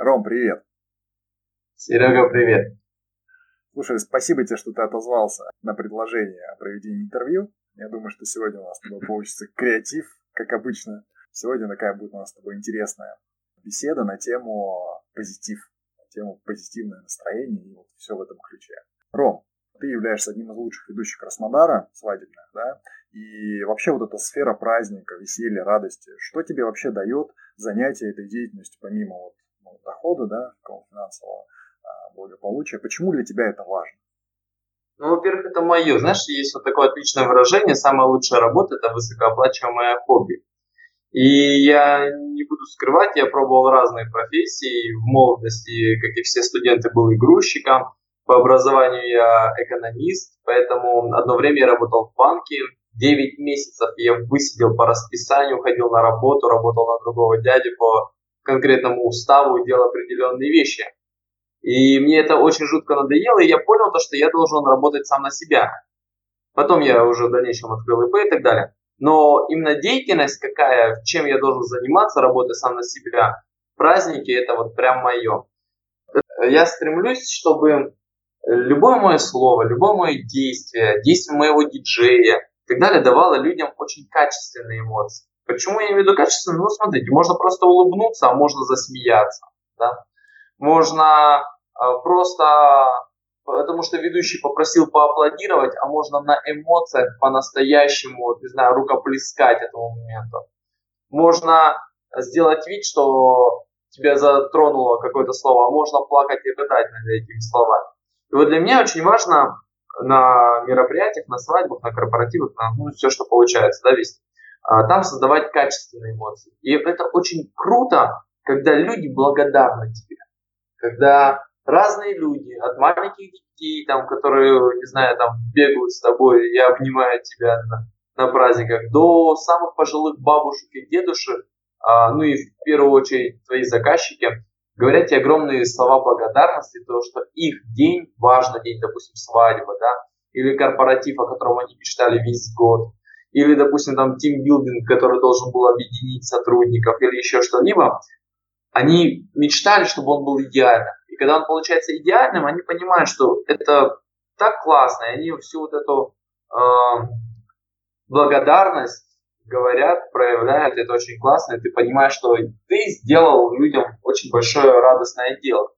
Ром, привет. Серега, привет. Слушай, спасибо тебе, что ты отозвался на предложение о проведении интервью. Я думаю, что сегодня у нас с тобой получится креатив, как обычно. Сегодня такая будет у нас с тобой интересная беседа на тему позитив, на тему позитивное настроение и вот все в этом ключе. Ром, ты являешься одним из лучших ведущих Краснодара свадебных, да, и вообще вот эта сфера праздника, веселья, радости, что тебе вообще дает занятие этой деятельностью, помимо вот ну, дохода, да, финансового а, благополучия, почему для тебя это важно? Ну, во-первых, это мое. Знаешь, есть вот такое отличное выражение, самая лучшая работа – это высокооплачиваемое хобби. И я не буду скрывать, я пробовал разные профессии. В молодости, как и все студенты, был и грузчиком. По образованию я экономист, поэтому одно время я работал в банке. 9 месяцев я высидел по расписанию, ходил на работу, работал на другого дядю по конкретному уставу и делал определенные вещи. И мне это очень жутко надоело, и я понял то, что я должен работать сам на себя. Потом я уже в дальнейшем открыл ИП и так далее. Но именно деятельность какая, чем я должен заниматься, работая сам на себя, праздники, это вот прям мое. Я стремлюсь, чтобы любое мое слово, любое мое действие, действие моего диджея и так далее давало людям очень качественные эмоции. Почему я имею в виду качественные? Ну, смотрите, можно просто улыбнуться, а можно засмеяться. Да? Можно э, просто, потому что ведущий попросил поаплодировать, а можно на эмоциях по-настоящему, вот, не знаю, рукоплескать этому моменту. Можно сделать вид, что тебя затронуло какое-то слово, а можно плакать и рыдать над этими словами. И вот для меня очень важно на мероприятиях, на свадьбах, на корпоративах, на ну, все, что получается, да, вести, а, там создавать качественные эмоции. И это очень круто, когда люди благодарны тебе. Когда разные люди, от маленьких детей, там, которые, не знаю, там, бегают с тобой и обнимают тебя на, на праздниках, до самых пожилых бабушек и дедушек, а, ну и в первую очередь твои заказчики, говорят тебе огромные слова благодарности, то, что их день, важный день, допустим, свадьба, да, или корпоратив, о котором они мечтали весь год, или, допустим, там тимбилдинг, который должен был объединить сотрудников, или еще что-либо, они мечтали, чтобы он был идеальным. И когда он получается идеальным, они понимают, что это так классно, и они всю вот эту э, благодарность говорят, проявляют, это очень классно, и ты понимаешь, что ты сделал людям очень большое радостное дело.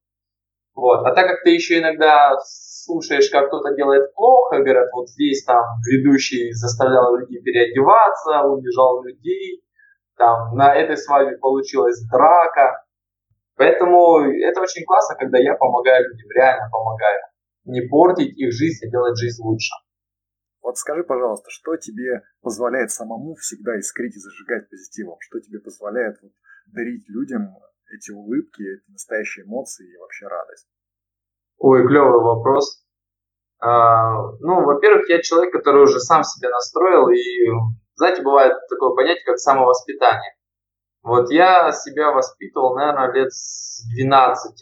Вот. А так как ты еще иногда слушаешь, как кто-то делает плохо, говорят, вот здесь там ведущий заставлял людей переодеваться, унижал людей, там на этой свадьбе получилась драка. Поэтому это очень классно, когда я помогаю людям, реально помогаю. Не портить их жизнь, а делать жизнь лучше. Вот скажи, пожалуйста, что тебе позволяет самому всегда искрить и зажигать позитивом? Что тебе позволяет дарить людям эти улыбки, эти настоящие эмоции и вообще радость? Ой, клевый вопрос. А, ну, во-первых, я человек, который уже сам себя настроил, и, знаете, бывает такое понятие, как самовоспитание. Вот я себя воспитывал, наверное, лет с 12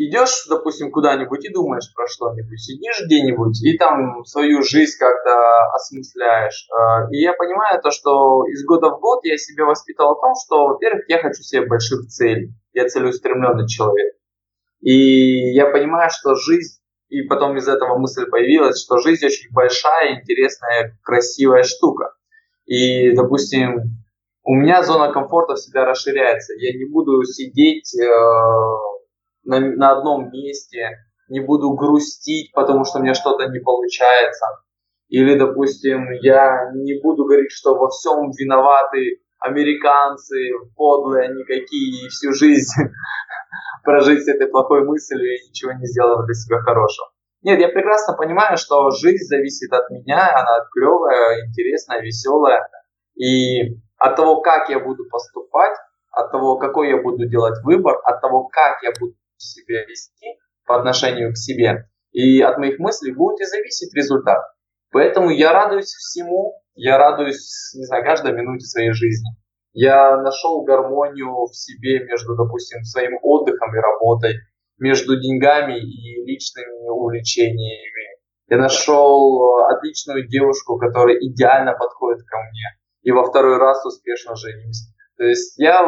идешь, допустим, куда-нибудь и думаешь про что-нибудь, сидишь где-нибудь и там свою жизнь как-то осмысляешь. А, и я понимаю то, что из года в год я себя воспитал о том, что, во-первых, я хочу себе больших целей. Я целеустремленный человек. И я понимаю, что жизнь, и потом из этого мысль появилась, что жизнь очень большая, интересная, красивая штука. И, допустим, у меня зона комфорта всегда расширяется. Я не буду сидеть э, на, на одном месте, не буду грустить, потому что мне что-то не получается. Или, допустим, я не буду говорить, что во всем виноваты американцы, подлые они какие, и всю жизнь прожить с этой плохой мыслью и ничего не сделав для себя хорошего. Нет, я прекрасно понимаю, что жизнь зависит от меня, она клевая, интересная, веселая. И от того, как я буду поступать, от того, какой я буду делать выбор, от того, как я буду себя вести по отношению к себе. И от моих мыслей будет и зависеть результат. Поэтому я радуюсь всему, я радуюсь, не знаю, каждой минуте своей жизни. Я нашел гармонию в себе между, допустим, своим отдыхом и работой, между деньгами и личными увлечениями. Я нашел отличную девушку, которая идеально подходит ко мне. И во второй раз успешно женюсь. То есть я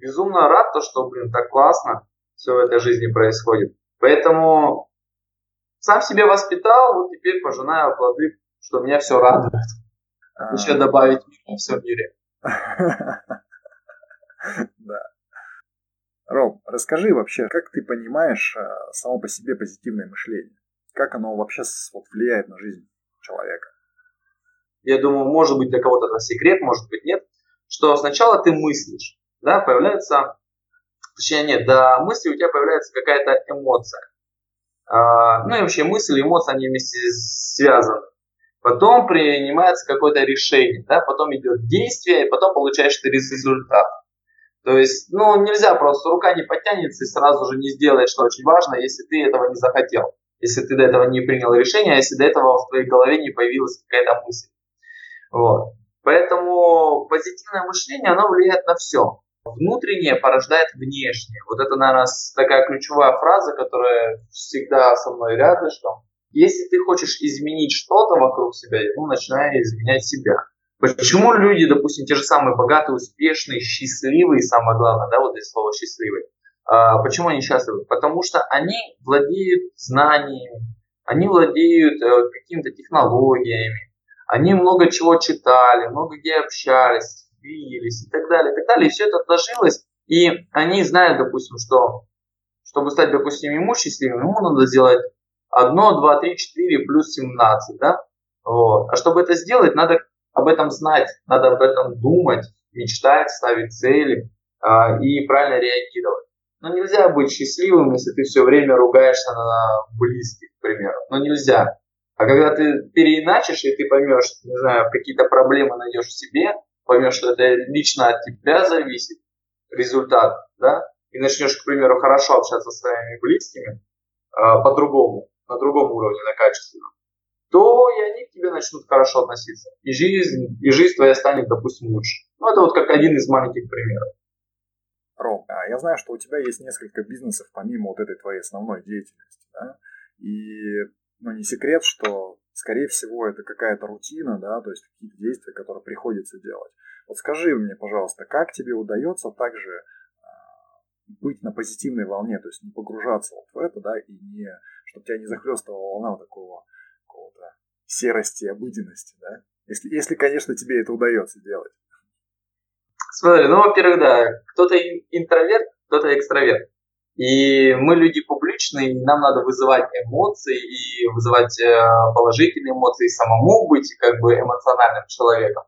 безумно рад, то, что, блин, так классно все в этой жизни происходит. Поэтому сам себя воспитал, вот теперь пожинаю плоды, что меня все радует. А... Еще добавить во всем мире. Да. Ром, расскажи вообще, как ты понимаешь а, само по себе позитивное мышление? Как оно вообще вот, влияет на жизнь человека? Я думаю, может быть для кого-то это секрет, может быть нет, что сначала ты мыслишь, да, появляется, точнее нет, до мысли у тебя появляется какая-то эмоция. А, ну и вообще мысли и эмоции, они вместе связаны. Потом принимается какое-то решение, да, потом идет действие, и потом получаешь ты результат. То есть, ну, нельзя просто, рука не подтянется и сразу же не сделает, что очень важно, если ты этого не захотел, если ты до этого не принял решение, а если до этого в твоей голове не появилась какая-то мысль. Вот. Поэтому позитивное мышление, оно влияет на все. Внутреннее порождает внешнее. Вот это, наверное, такая ключевая фраза, которая всегда со мной рядышком. Если ты хочешь изменить что-то вокруг себя, ну, начинай изменять себя. Почему люди, допустим, те же самые богатые, успешные, счастливые, самое главное, да, вот здесь слово счастливые, а, почему они счастливы? Потому что они владеют знаниями, они владеют э, какими-то технологиями, они много чего читали, много где общались, виделись и так далее, и так далее, и все это отложилось, и они знают, допустим, что чтобы стать, допустим, ему счастливым, ему надо сделать 1, 2, 3, 4 плюс 17, да? Вот. А чтобы это сделать, надо об этом знать, надо об этом думать, мечтать, ставить цели э, и правильно реагировать. Но нельзя быть счастливым, если ты все время ругаешься на близких, к примеру. Но нельзя. А когда ты переиначишь, и ты поймешь, не знаю, какие-то проблемы найдешь в себе, поймешь, что это лично от тебя зависит, результат, да, и начнешь, к примеру, хорошо общаться со своими близкими, э, по-другому, на другом уровне, на качественном, то и они к тебе начнут хорошо относиться. И жизнь, и жизнь твоя станет, допустим, лучше. Ну, это вот как один из маленьких примеров. Ром, а я знаю, что у тебя есть несколько бизнесов помимо вот этой твоей основной деятельности, да? И, ну, не секрет, что, скорее всего, это какая-то рутина, да, то есть какие-то действия, которые приходится делать. Вот скажи мне, пожалуйста, как тебе удается также быть на позитивной волне, то есть не погружаться вот в это, да, и не, чтобы тебя не захлестывала волна такого какого-то серости, обыденности, да? Если, если, конечно, тебе это удается делать. Смотри, ну, во-первых, да, кто-то интроверт, кто-то экстраверт. И мы люди публичные, и нам надо вызывать эмоции и вызывать э, положительные эмоции, самому быть как бы эмоциональным человеком.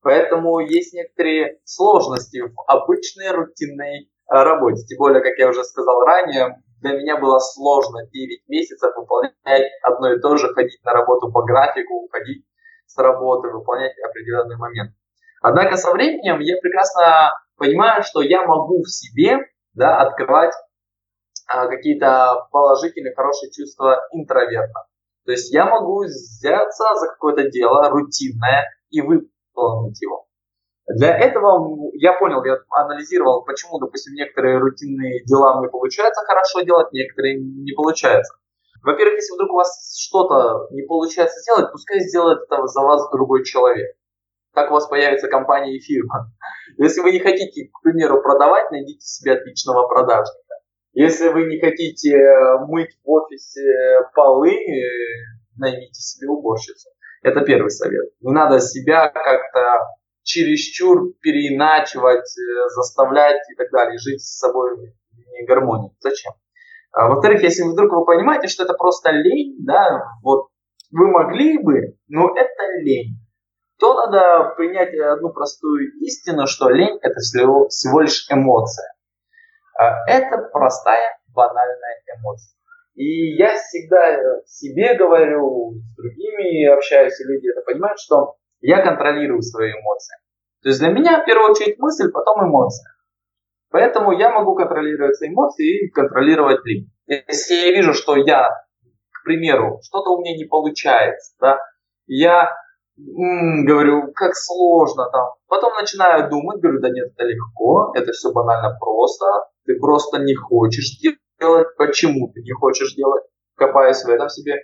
Поэтому есть некоторые сложности в обычной рутинной работе. Тем более, как я уже сказал ранее, для меня было сложно 9 месяцев выполнять одно и то же, ходить на работу по графику, уходить с работы, выполнять определенный момент. Однако со временем я прекрасно понимаю, что я могу в себе да, открывать а, какие-то положительные, хорошие чувства интроверта. То есть я могу взяться за какое-то дело рутинное и выполнить его. Для этого я понял, я анализировал, почему, допустим, некоторые рутинные дела мне получается хорошо делать, некоторые не получается. Во-первых, если вдруг у вас что-то не получается сделать, пускай сделает это за вас другой человек. Так у вас появится компания и фирма. Если вы не хотите, к примеру, продавать, найдите себе отличного продажника. Если вы не хотите мыть в офисе полы, наймите себе уборщицу. Это первый совет. Не надо себя как-то чересчур переиначивать, э, заставлять и так далее, жить с собой в гармонии. Зачем? А, во-вторых, если вдруг вы понимаете, что это просто лень, да, вот вы могли бы, но это лень, то надо принять одну простую истину, что лень это всего, всего лишь эмоция. А, это простая, банальная эмоция. И я всегда себе говорю, с другими общаюсь, и люди это понимают, что я контролирую свои эмоции. То есть для меня в первую очередь мысль, потом эмоция. Поэтому я могу контролировать свои эмоции и контролировать лень. Если я вижу, что я, к примеру, что-то у меня не получается, да, я м-м, говорю, как сложно там. Потом начинаю думать, говорю, да нет, это легко, это все банально просто, ты просто не хочешь делать, почему ты не хочешь делать, копаюсь в этом себе.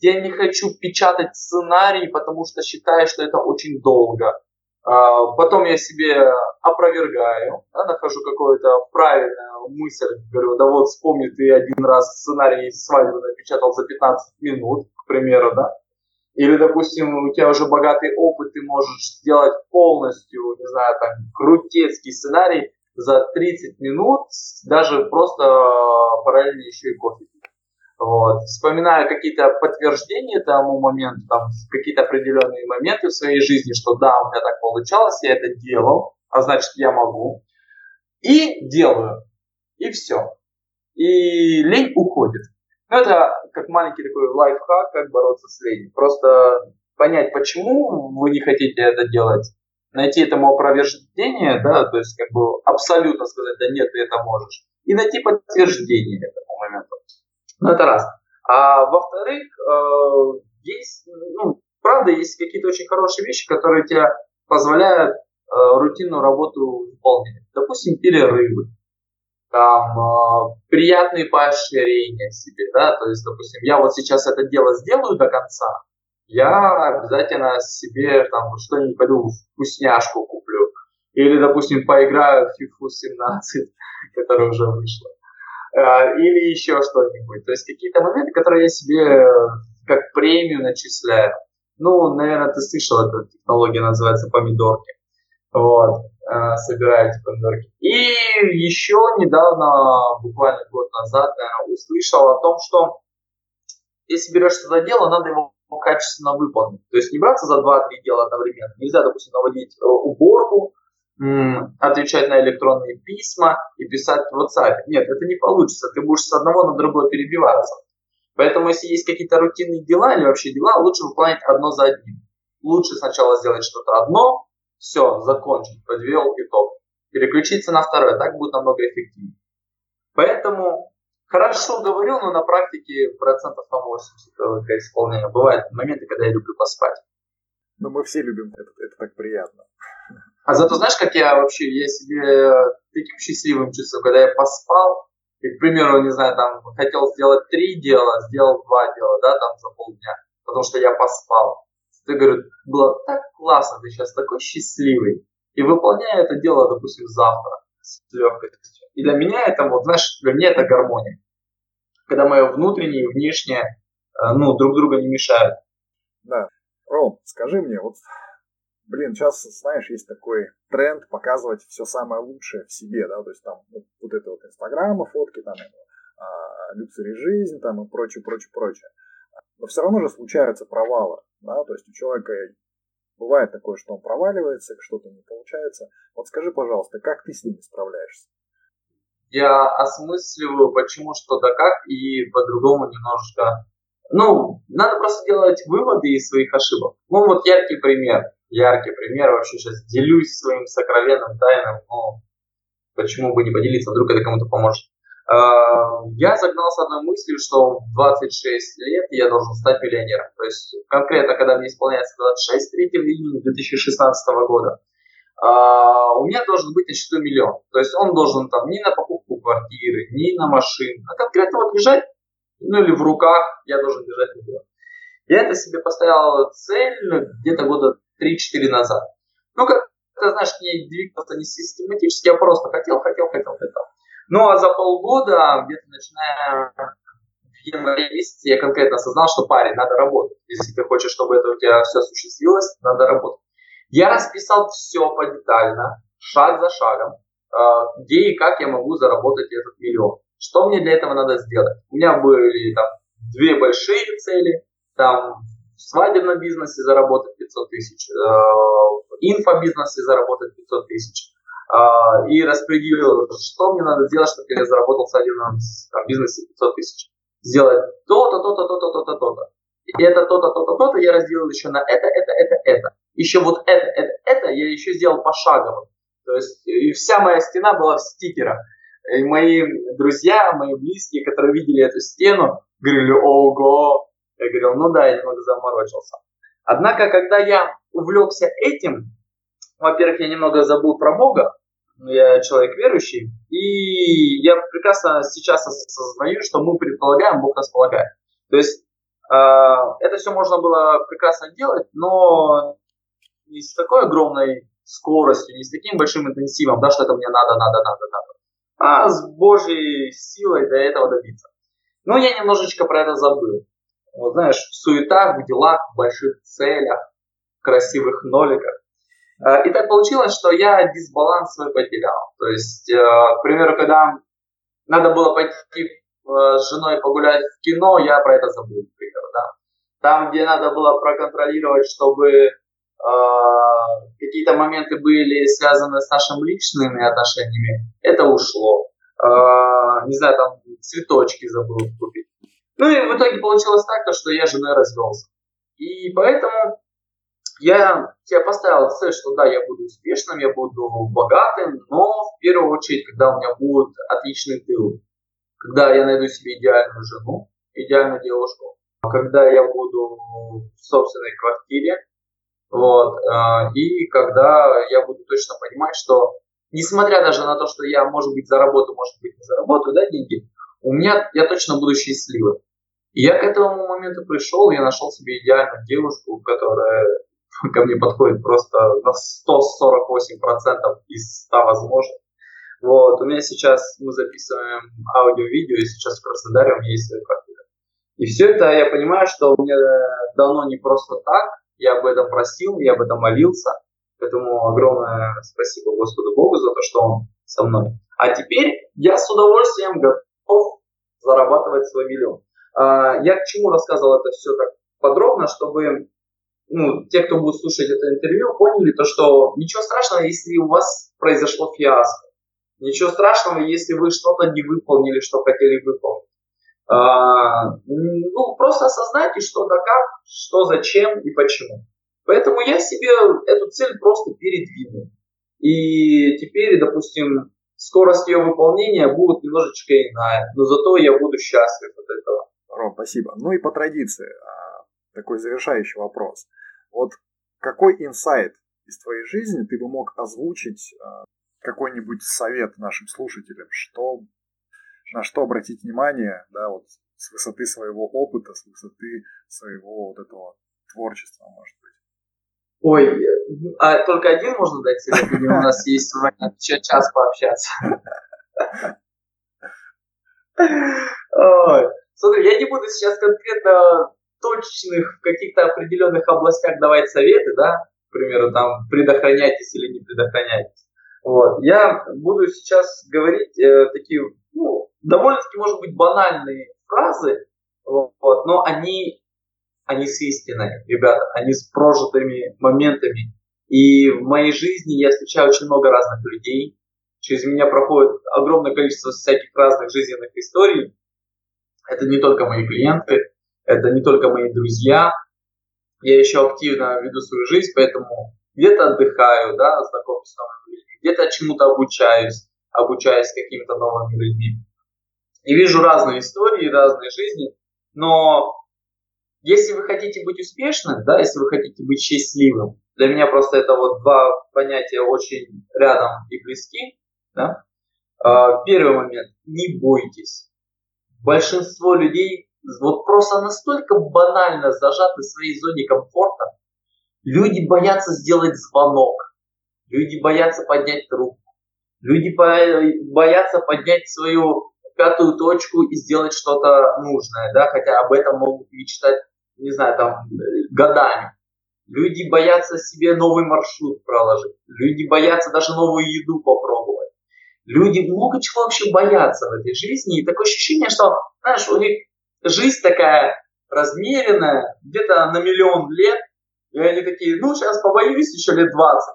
Я не хочу печатать сценарий, потому что считаю, что это очень долго. А, потом я себе опровергаю, да, нахожу какую-то правильную мысль, говорю, да вот вспомни, ты один раз сценарий свадьбы напечатал за 15 минут, к примеру, да, или, допустим, у тебя уже богатый опыт, ты можешь сделать полностью, не знаю, там, крутецкий сценарий за 30 минут, даже просто параллельно еще и кофе вот. Вспоминаю какие-то подтверждения тому моменту, там, какие-то определенные моменты в своей жизни, что да, у меня так получалось, я это делал, а значит я могу. И делаю. И все. И лень уходит. Ну, это как маленький такой лайфхак, как бороться с ленью. Просто понять, почему вы не хотите это делать, найти этому опровержение, да, то есть как бы абсолютно сказать, да нет, ты это можешь, и найти подтверждение этому моменту. Ну, это раз. А во-вторых, э, есть, ну, правда, есть какие-то очень хорошие вещи, которые тебе позволяют э, рутинную работу выполнять. Допустим, перерывы, там, э, приятные поощрения себе, да, то есть, допустим, я вот сейчас это дело сделаю до конца, я обязательно себе там что-нибудь пойду вкусняшку куплю. Или, допустим, поиграю в FIFA 17, которая уже вышла. Э, или еще что-нибудь. То есть какие-то моменты, которые я себе э, как премию начисляю. Ну, наверное, ты слышал, эта технология называется помидорки. Вот, э, собираете помидорки. И еще недавно, буквально год назад, наверное, услышал о том, что если берешь что-то дело, надо его качественно выполнить. То есть не браться за 2-3 дела одновременно. Нельзя, допустим, наводить уборку, отвечать на электронные письма и писать в WhatsApp. Нет, это не получится. Ты будешь с одного на другое перебиваться. Поэтому, если есть какие-то рутинные дела или вообще дела, лучше выполнять одно за одним. Лучше сначала сделать что-то одно, все, закончить, подвел итог. Переключиться на второе, так будет намного эффективнее. Поэтому хорошо говорю, но на практике процентов там 80 только исполнения. Бывают моменты, когда я люблю поспать. Но мы все любим, это, это так приятно. А зато знаешь, как я вообще, я себе таким счастливым чувствую, когда я поспал, и, к примеру, не знаю, там, хотел сделать три дела, сделал два дела, да, там, за полдня, потому что я поспал. Ты, говорю, было так классно, ты сейчас такой счастливый, и выполняю это дело, допустим, завтра с легкостью. И для меня это, вот, знаешь, для меня это гармония. Когда мое внутреннее и внешнее, э, ну, друг друга не мешают. Да. Ром, скажи мне, вот блин, сейчас, знаешь, есть такой тренд показывать все самое лучшее в себе, да, то есть там вот, вот это вот инстаграма, фотки, там, а, люксери жизнь, там, и прочее, прочее, прочее. Но все равно же случаются провалы, да, то есть у человека бывает такое, что он проваливается, что-то не получается. Вот скажи, пожалуйста, как ты с ними справляешься? Я осмысливаю, почему, что да как, и по-другому немножко ну, надо просто делать выводы из своих ошибок. Ну, вот яркий пример яркий пример. Вообще сейчас делюсь своим сокровенным тайным. Ну, почему бы не поделиться, вдруг это кому-то поможет. А, я загнался одной мыслью, что в 26 лет я должен стать миллионером. То есть конкретно, когда мне исполняется 26, 3 июня 2016 года, а, у меня должен быть на счету миллион. То есть он должен там не на покупку квартиры, не на машину, а конкретно вот лежать, ну или в руках я должен держать миллион. Я это себе поставил цель где-то года 3-4 назад. Ну, как ты знаешь, к ней двигался не систематически, я просто хотел, хотел, хотел, хотел. Ну, а за полгода, где-то начиная в январе месяце, я конкретно осознал, что парень, надо работать. Если ты хочешь, чтобы это у тебя все осуществилось, надо работать. Я расписал все подетально, шаг за шагом, а, где и как я могу заработать этот миллион. Что мне для этого надо сделать? У меня были там две большие цели, там в свадебном бизнесе заработать 500 тысяч, э, в инфобизнесе заработать 500 тысяч. Э, и распределил, что мне надо сделать, чтобы я заработал в свадебном бизнесе 500 тысяч. Сделать то-то, то-то, то-то, то-то, то-то. И это то-то, то-то, то-то я разделил еще на это, это, это, это. Еще вот это, это, это я еще сделал пошагово. То есть и вся моя стена была в стикерах. И мои друзья, мои близкие, которые видели эту стену, говорили, ого, я говорил, ну да, я немного заморочился. Однако, когда я увлекся этим, во-первых, я немного забыл про Бога, я человек верующий, и я прекрасно сейчас осознаю, что мы предполагаем, Бог располагает. То есть э, это все можно было прекрасно делать, но не с такой огромной скоростью, не с таким большим интенсивом, да, что это мне надо, надо, надо, надо, а с Божьей силой до этого добиться. Но я немножечко про это забыл. Вот знаешь, в суетах, в делах, в больших целях, в красивых ноликах. Э, и так получилось, что я дисбаланс свой потерял. То есть, э, к примеру, когда надо было пойти э, с женой погулять в кино, я про это забыл, к примеру, да. Там, где надо было проконтролировать, чтобы какие-то моменты были связаны с нашими личными отношениями, это ушло. не знаю, там цветочки забыл купить. Ну и в итоге получилось так, то, что я с женой развелся. И поэтому я себе поставил цель, что да, я буду успешным, я буду богатым, но в первую очередь, когда у меня будет отличный тыл, когда я найду себе идеальную жену, идеальную девушку, когда я буду в собственной квартире, вот, э, и когда я буду точно понимать, что несмотря даже на то, что я, может быть, заработаю, может быть, не заработаю, да, деньги, у меня, я точно буду счастливым. И я к этому моменту пришел, я нашел себе идеальную девушку, которая ко мне подходит просто на 148% из 100 возможных. Вот, у меня сейчас, мы записываем аудио-видео, и сейчас в Краснодаре у меня есть своя квартира. И все это я понимаю, что мне давно не просто так, я об этом просил, я об этом молился, поэтому огромное спасибо Господу Богу за то, что Он со мной. А теперь я с удовольствием готов зарабатывать свой миллион. А, я к чему рассказывал это все так подробно, чтобы ну, те, кто будет слушать это интервью, поняли то, что ничего страшного, если у вас произошло фиаско. Ничего страшного, если вы что-то не выполнили, что хотели выполнить. А, ну, просто осознайте, что да как, что зачем и почему. Поэтому я себе эту цель просто передвинул. И теперь, допустим, скорость ее выполнения будет немножечко иная, но зато я буду счастлив от этого. Ром, спасибо. Ну и по традиции, а, такой завершающий вопрос. Вот какой инсайт из твоей жизни ты бы мог озвучить, а, какой-нибудь совет нашим слушателям, что, на что обратить внимание, да, вот с высоты своего опыта, с высоты своего вот этого творчества, может быть? Ой, а только один можно дать совет, или у нас есть еще час пообщаться? Смотри, я не буду сейчас конкретно точных в каких-то определенных областях давать советы, да, к примеру, там, предохраняйтесь или не предохраняйтесь. Вот. Я буду сейчас говорить э, такие, ну, довольно-таки, может быть, банальные фразы, вот, но они, они с истиной, ребята, они с прожитыми моментами. И в моей жизни я встречаю очень много разных людей, через меня проходит огромное количество всяких разных жизненных историй, это не только мои клиенты, это не только мои друзья. Я еще активно веду свою жизнь, поэтому где-то отдыхаю, да, знакомлюсь с новыми людьми, где-то чему-то обучаюсь, обучаюсь какими-то новыми людьми. И вижу разные истории, разные жизни, но если вы хотите быть успешным, да, если вы хотите быть счастливым, для меня просто это вот два понятия очень рядом и близки, да. А, первый момент, не бойтесь большинство людей вот просто настолько банально зажаты в своей зоне комфорта. Люди боятся сделать звонок, люди боятся поднять трубку, люди боятся поднять свою пятую точку и сделать что-то нужное, да, хотя об этом могут мечтать, не знаю, там, годами. Люди боятся себе новый маршрут проложить, люди боятся даже новую еду попробовать люди много чего вообще боятся в этой жизни. И такое ощущение, что, знаешь, у них жизнь такая размеренная, где-то на миллион лет, и они такие, ну, сейчас побоюсь еще лет 20.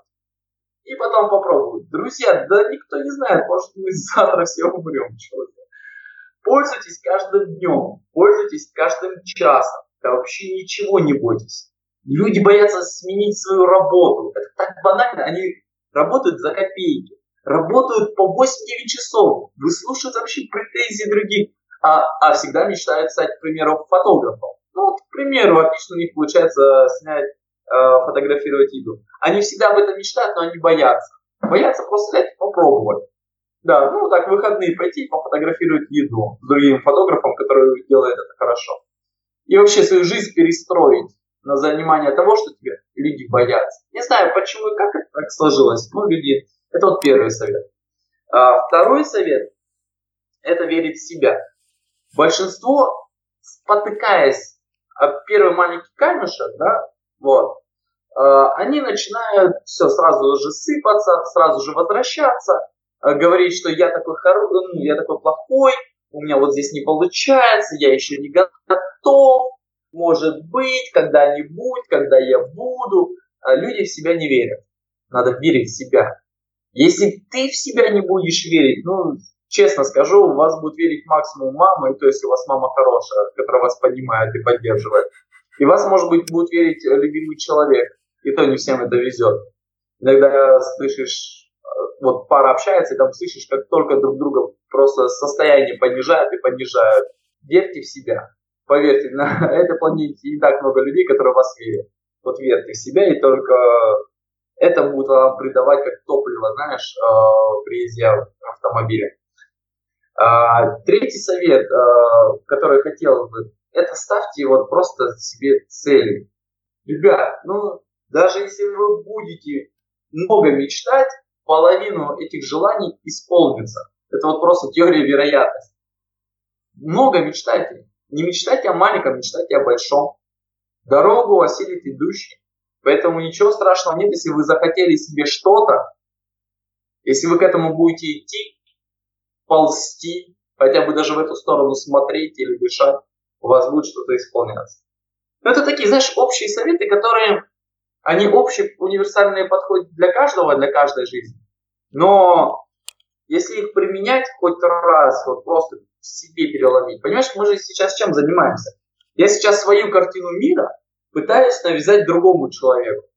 И потом попробуют. Друзья, да никто не знает, может мы завтра все умрем. Пользуйтесь каждым днем, пользуйтесь каждым часом. Да вообще ничего не бойтесь. Люди боятся сменить свою работу. Это так банально, они работают за копейки работают по 8-9 часов, выслушивают вообще претензии других, а, а всегда мечтают стать, к примеру, фотографом. Ну вот, к примеру, отлично у них получается снять, э, фотографировать еду. Они всегда об этом мечтают, но они боятся. Боятся просто взять и попробовать. Да, ну так, в выходные пойти пофотографировать еду с другим фотографом, который делает это хорошо. И вообще свою жизнь перестроить на занимание того, что тебе люди боятся. Не знаю, почему и как это так сложилось, но люди... Это вот первый совет. А второй совет – это верить в себя. Большинство, спотыкаясь об первый маленький камешек, да, вот, а, они начинают все сразу же сыпаться, сразу же возвращаться, а, говорить, что я такой, хоро... ну, я такой плохой, у меня вот здесь не получается, я еще не готов, может быть, когда-нибудь, когда я буду. А люди в себя не верят. Надо верить в себя. Если ты в себя не будешь верить, ну, честно скажу, у вас будет верить максимум мама, и то есть у вас мама хорошая, которая вас понимает и поддерживает. И вас, может быть, будет верить любимый человек, и то не всем это везет. Иногда слышишь, вот пара общается, и там слышишь, как только друг друга просто состояние понижают и понижают. Верьте в себя. Поверьте, на этой планете не так много людей, которые вас верят. Вот верьте в себя, и только это будет вам придавать как топливо, знаешь, э, при езде автомобиля. А, третий совет, э, который хотел бы, это ставьте вот просто себе цели. Ребят, ну, даже если вы будете много мечтать, половину этих желаний исполнится. Это вот просто теория вероятности. Много мечтайте. Не мечтайте о маленьком, мечтайте о большом. Дорогу осилит идущий. Поэтому ничего страшного нет, если вы захотели себе что-то, если вы к этому будете идти, ползти, хотя бы даже в эту сторону смотреть или дышать, у вас будет что-то исполняться. Но это такие, знаешь, общие советы, которые, они общие, универсальные подходят для каждого, для каждой жизни. Но если их применять хоть раз, вот просто себе переломить, понимаешь, мы же сейчас чем занимаемся? Я сейчас свою картину мира пытаюсь навязать другому человеку.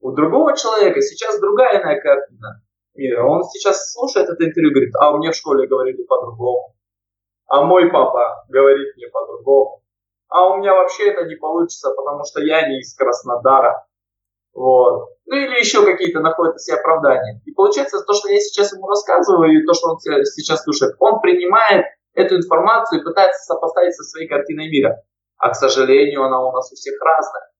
У другого человека сейчас другая иная картина мира. Он сейчас слушает это интервью и говорит, а мне в школе говорили по-другому. А мой папа говорит мне по-другому. А у меня вообще это не получится, потому что я не из Краснодара. Вот. Ну или еще какие-то находят себе оправдания. И получается, то, что я сейчас ему рассказываю, и то, что он сейчас слушает, он принимает эту информацию и пытается сопоставить со своей картиной мира. А, к сожалению, она у нас у всех разная.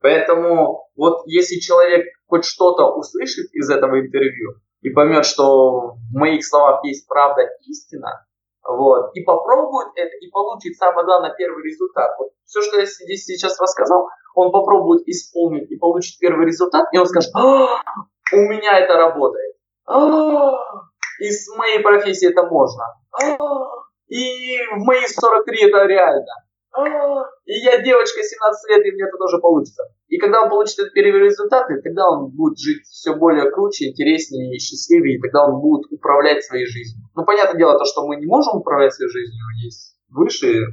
Поэтому вот если человек хоть что-то услышит из этого интервью и поймет, что в моих словах есть правда истина, вот, и попробует это, и получит самое главное первый результат. Вот все, что я здесь сейчас рассказал, он попробует исполнить и получит первый результат, и он скажет, а, у меня это работает. А, и с моей профессией это можно. А, и в мои 43 это реально. И я девочка 17 лет, и мне это тоже получится. И когда он получит этот первый результат, тогда он будет жить все более круче, интереснее и счастливее, и тогда он будет управлять своей жизнью. Ну, понятное дело, то, что мы не можем управлять своей жизнью, есть выше,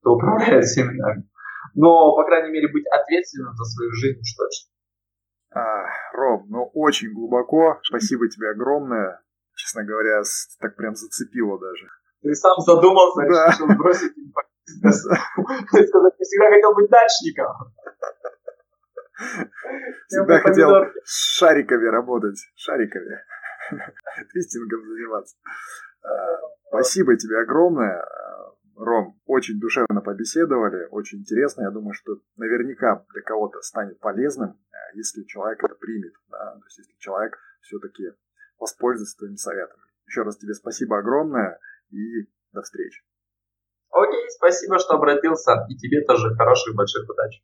кто управляет всеми нами. Но, по крайней мере, быть ответственным за свою жизнь уж точно. А, Ром, ну очень глубоко. Спасибо тебе огромное. Честно говоря, так прям зацепило даже. Ты сам задумался, да. решил бросить Сказать, я всегда хотел быть дачником. Всегда хотел с шариками работать. Шариками. Твистингом заниматься. А, спасибо тебе огромное. Ром, очень душевно побеседовали, очень интересно. Я думаю, что наверняка для кого-то станет полезным, а, если человек это примет. Да? То есть, если человек все-таки воспользуется твоими советами. Еще раз тебе спасибо огромное и до встречи. Окей, спасибо, что обратился. И тебе тоже хороших больших удач.